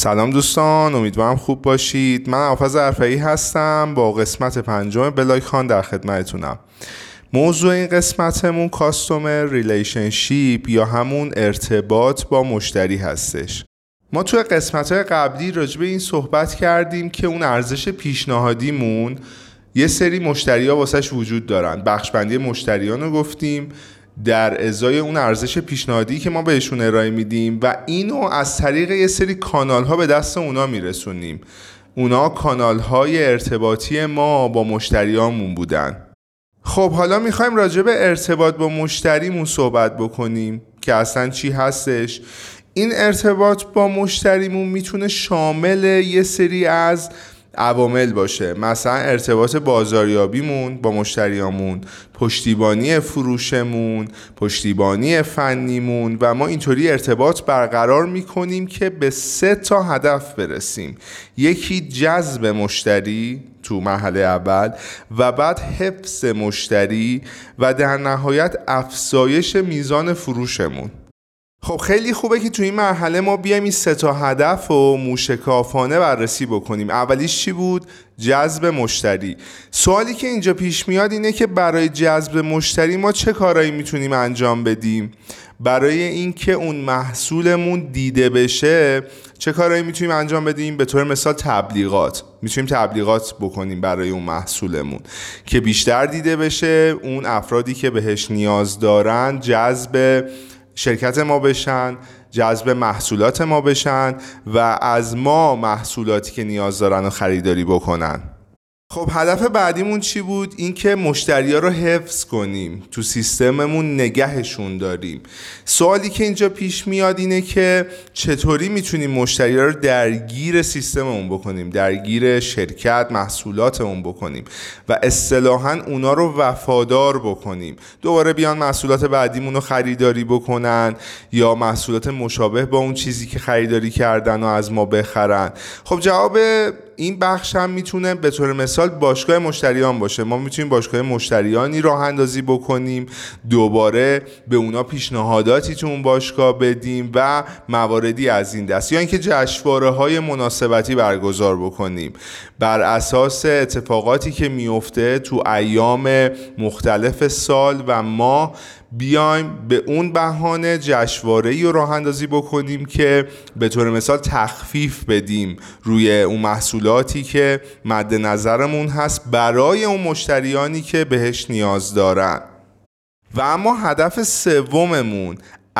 سلام دوستان امیدوارم خوب باشید. من آفاز ارفعی هستم با قسمت پنجم بلاگ خوان در خدمتتونم. موضوع این قسمتمون customer relationship یا همون ارتباط با مشتری هستش. ما توی قسمت های قبلی راجع به این صحبت کردیم که اون ارزش پیشنهادیمون یه سری مشتری ها واسش وجود دارن. بخشبندی مشتریان رو گفتیم در ازای اون ارزش پیشنهادی که ما بهشون ارائه میدیم و اینو از طریق یه سری کانال ها به دست اونا میرسونیم. اونا کانال های ارتباطی ما با مشتریامون بودن. خب حالا می‌خوایم راجع به ارتباط با مشتریمون صحبت بکنیم که اصلا چی هستش. این ارتباط با مشتریمون می‌تونه شامل یه سری از عوامل باشه. مثلا ارتباط بازاریابیمون با مشتریامون پشتیبانی فروشمون پشتیبانی فنیمون و ما اینطوری ارتباط برقرار می‌کنیم که به سه تا هدف برسیم. یکی جذب مشتری تو مرحله اول و بعد حفظ مشتری و در نهایت افزایش میزان فروشمون. خب خیلی خوبه که تو این مرحله ما بیایم این سه تا هدف و موشکافانه بررسی بکنیم. اولیش چی بود؟ جذب مشتری. سوالی که اینجا پیش میاد اینه که برای جذب مشتری ما چه کارایی می‌تونیم انجام بدیم؟ برای اینکه اون محصولمون دیده بشه چه کارایی می‌تونیم انجام بدیم؟ به طور مثال تبلیغات. می‌تونیم تبلیغات بکنیم برای اون محصولمون. که بیشتر دیده بشه اون افرادی که بهش نیاز دارن جذب شرکت ما بشن جذب محصولات ما بشن و از ما محصولاتی که نیاز دارن و خریداری بکنن. خب هدف بعدیمون چی بود؟ اینکه مشتری ها رو حفظ کنیم تو سیستممون نگهشون داریم. سوالی که اینجا پیش میاد اینه که چطوری می‌تونیم مشتری ها رو درگیر سیستممون بکنیم درگیر شرکت محصولاتمون بکنیم و اصطلاحا اونا رو وفادار بکنیم. دوباره بیان محصولات بعدیمون رو خریداری بکنن یا محصولات مشابه با اون چیزی که خریداری کردن و از ما بخرن. خب جواب این بخش هم می‌تونه به طور مثال باشگاه مشتریان باشه. ما می‌تونیم باشگاه مشتریانی راه اندازی بکنیم دوباره به اونا پیشنهاداتی تو اون باشگاه بدیم و مواردی از این دست. یا اینکه جشنواره های مناسبتی برگزار بکنیم. بر اساس اتفاقاتی که میفته تو ایام مختلف سال و ما بیایم به اون بهانه جشنواره رو راه اندازی بکنیم که به طور مثال تخفیف بدیم روی اون محصولاتی که مد نظرمون هست برای اون مشتریانی که بهش نیاز دارن. و اما هدف سوممون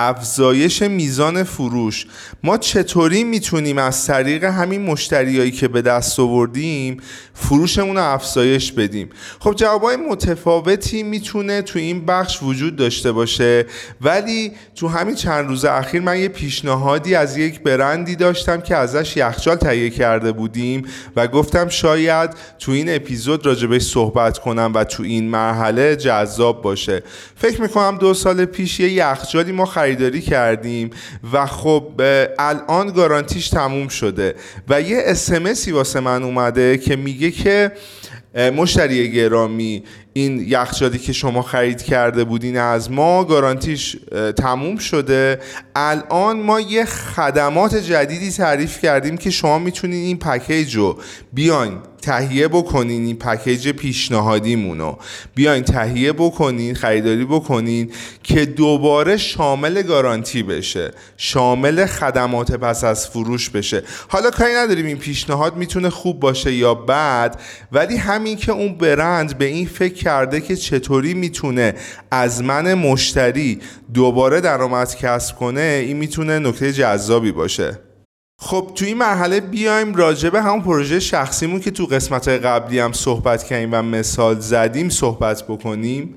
افزایش میزان فروش. ما چطوری می‌تونیم از طریق همین مشتریایی که به دست آوردیم فروشمون رو افزایش بدیم؟ خب جوابای متفاوتی می‌تونه تو این بخش وجود داشته باشه ولی تو همین چند روز اخیر من یه پیشنهادی از یک برندی داشتم که ازش یخچال تهیه کرده بودیم و گفتم شاید تو این اپیزود راجبش صحبت کنم و تو این مرحله جذاب باشه. فکر می‌کنم دو سال پیش یه یخچالی ما خریداری کردیم و خب الان گارانتیش تموم شده و یه اسمسی واسه من اومده که میگه که مشتری گرامی این یخچالی که شما خرید کرده بودین از ما گارانتیش تموم شده. الان ما یه خدمات جدیدی تعریف کردیم که شما می‌تونین این پکیج رو بیاین. تهیه بکنین این پکیج پیشنهادیمونو. بیاین تهیه بکنین خریداری بکنین که دوباره شامل گارانتی بشه شامل خدمات پس از فروش بشه. حالا کاری نداریم این پیشنهاد می‌تونه خوب باشه یا بد ولی همین که اون برند به این فکر کرده که چطوری می‌تونه از من مشتری دوباره درآمد کسب کنه این می‌تونه نکته جذابی باشه. خب تو این مرحله بیایم راجع به همون پروژه شخصیمون که تو قسمت قبلی هم صحبت کردیم و مثال زدیم صحبت بکنیم.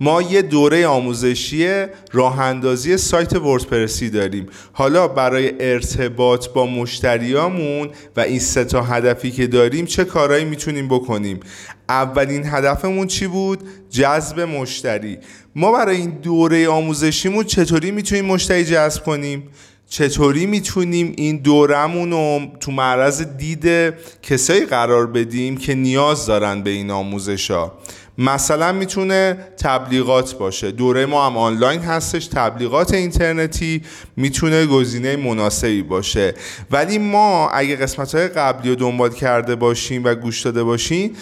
ما یه دوره آموزشی راه اندازی سایت وردپرسی داریم. حالا برای ارتباط با مشتریامون و این سه تا هدفی که داریم چه کارهایی می‌تونیم بکنیم؟ اولین هدفمون چی بود؟ جذب مشتری. ما برای این دوره آموزشیمون چطوری می‌تونیم مشتری جذب کنیم؟ چطوری می‌تونیم این دورمون رو تو معرض دید کسایی قرار بدیم که نیاز دارن به این آموزش ها مثلا می‌تونه تبلیغات باشه. دوره ما هم آنلاین هستش تبلیغات اینترنتی می‌تونه گزینه مناسبی باشه. ولی ما اگه قسمت های قبلی رو دنبال کرده باشیم و گوش داده باشیم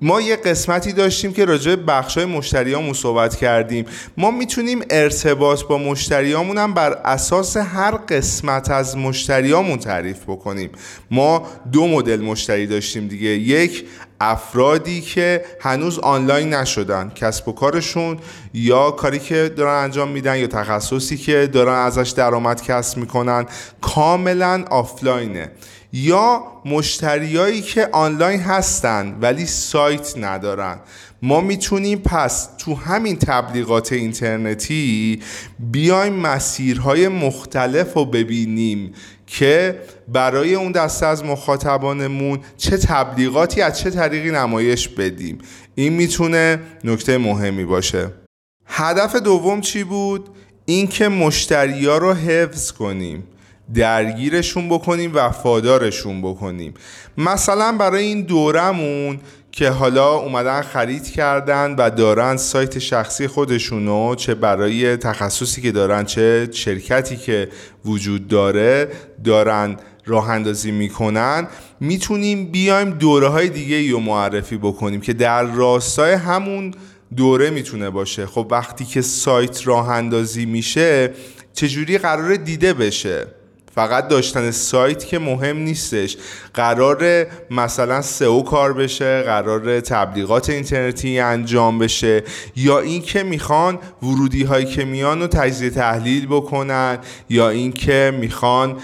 ما یه قسمتی داشتیم که راجع به بخش های مشتریامون صحبت کردیم. ما می‌تونیم ارتباط با مشتریامون هم بر اساس هر قسمت از مشتریامون تعریف بکنیم. ما دو مدل مشتری داشتیم دیگه. یک افرادی که هنوز آنلاین نشدن کسب و کارشون یا کاری که دارن انجام میدن یا تخصصی که دارن ازش درآمد کسب می‌کنن کاملا آفلاینه. یا مشتریایی که آنلاین هستن ولی سایت ندارن. ما می‌تونیم پس تو همین تبلیغات اینترنتی بیایم مسیرهای مختلف رو ببینیم که برای اون دسته از مخاطبانمون چه تبلیغاتی از چه طریقی نمایش بدیم. این می‌تونه نکته مهمی باشه. هدف دوم چی بود؟ اینکه مشتری ها رو حفظ کنیم درگیرشون بکنیم وفادارشون بکنیم. مثلا برای این دورمون که حالا اومدن خرید کردن و دارن سایت شخصی خودشونو چه برای تخصصی که دارن چه شرکتی که وجود داره دارن راه اندازی می‌کنن. می‌تونیم بیایم دوره های دیگه رو معرفی بکنیم که در راستای همون دوره می‌تونه باشه. خب وقتی که سایت راه اندازی میشه چجوری قرار دیده بشه؟ فقط داشتن سایت که مهم نیستش. قرار مثلا سئو کار بشه قرار تبلیغات اینترنتی انجام بشه یا اینکه می‌خوان ورودی هایی که میان رو تجزیه تحلیل بکنن یا اینکه می‌خوان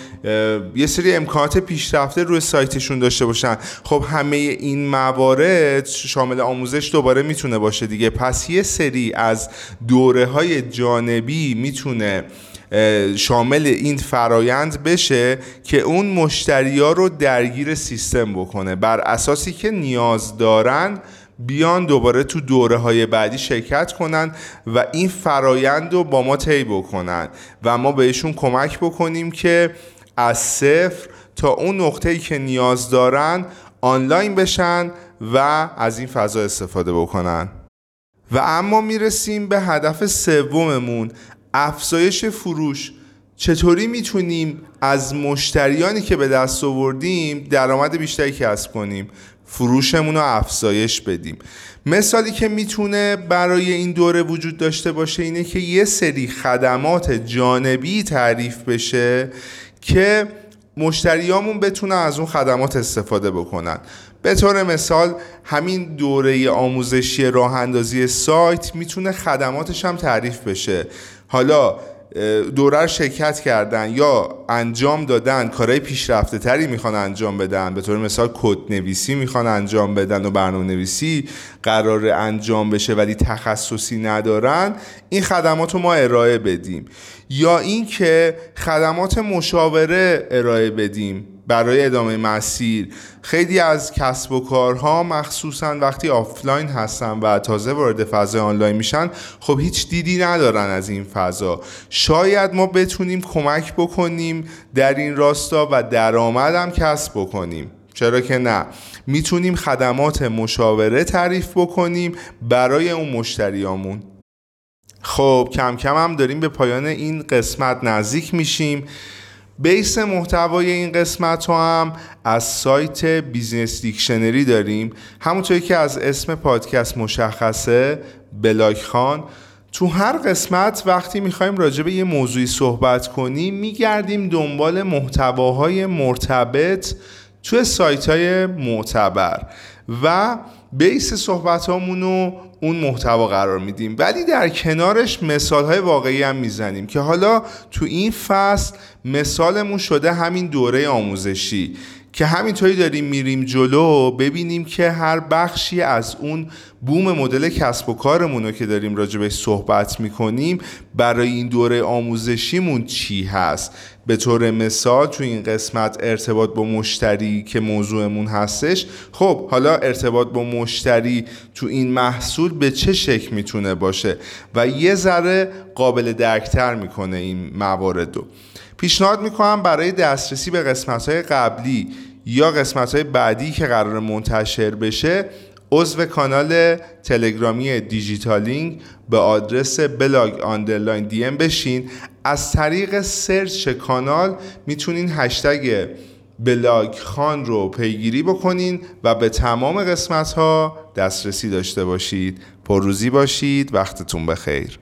یه سری امکانات پیشرفته روی سایتشون داشته باشن. خب همه این موارد شامل آموزش دوباره می‌تونه باشه دیگه. پس یه سری از دوره های جانبی می‌تونه شامل این فرایند بشه که اون مشتری ها رو درگیر سیستم بکنه. بر اساسی که نیاز دارن بیان دوباره تو دوره های بعدی شرکت کنن و این فرایند رو با ما طی بکنن و ما بهشون کمک بکنیم که از صفر تا اون نقطه‌ای که نیاز دارن آنلاین بشن و از این فضا استفاده بکنن. و اما می‌رسیم به هدف سوممون. افزایش فروش. چطوری می‌تونیم از مشتریانی که به دست آوردیم درآمد بیشتری کسب کنیم؟ فروشمون رو افزایش بدیم. مثالی که می‌تونه برای این دوره وجود داشته باشه اینه که یه سری خدمات جانبی تعریف بشه که مشتریامون بتونن از اون خدمات استفاده بکنن. به طور مثال همین دوره آموزشی راه اندازی سایت می‌تونه خدماتش هم تعریف بشه. حالا دوره شرکت کردن یا انجام دادن کارهای پیشرفته تری می‌خوان انجام بدن به طور مثال کد نویسی می‌خوان انجام بدن و برنامه نویسی قرار انجام بشه ولی تخصصی ندارن این خدمات رو ما ارائه بدیم. یا اینکه خدمات مشاوره ارائه بدیم. برای ادامه مسیر. خیلی از کسب و کارها مخصوصا وقتی آفلاین هستن و تازه وارد فضای آنلاین میشن خب هیچ دیدی ندارن از این فضا. شاید ما بتونیم کمک بکنیم در این راستا و درآمدم کسب بکنیم. چرا که نه. می‌تونیم خدمات مشاوره تعریف بکنیم برای اون مشتریامون. خب کم کم هم داریم به پایان این قسمت نزدیک میشیم. base محتوای این قسمت ها هم از سایت Business Dictionary داریم. همونطوری که از اسم پادکست مشخصه بلاگ خوان. تو هر قسمت وقتی می‌خوایم راجع به یه موضوعی صحبت کنیم میگردیم دنبال محتواهای مرتبط توی سایت های معتبر و base صحبت رو اون محتوا قرار میدیم. ولی در کنارش مثال های واقعی هم می‌زنیم که حالا تو این فصل مثالمون شده همین دوره آموزشی. که همینطوری داریم میریم جلو ببینیم که هر بخشی از اون بوم مدل کسب و کارمون رو که داریم راجبش صحبت می‌کنیم برای این دوره آموزشیمون چی هست؟ به طور مثال تو این قسمت ارتباط با مشتری که موضوعمون هستش خب حالا ارتباط با مشتری تو این محصول به چه شکل می‌تونه باشه؟ و یه ذره قابل درکتر می‌کنه این موارد رو پیشنهاد می‌کنم برای دسترسی به قسمت های قبلی یا قسمت های بعدی که قراره منتشر بشه عضو کانال تلگرامی دیجیتالینگ به آدرس blog underline dm بشین. از طریق search کانال می‌تونین هشتگ بلاگ خوان رو پیگیری بکنین و به تمام قسمت ها دسترسی داشته باشید. پرروزی باشید. وقتتون بخیر.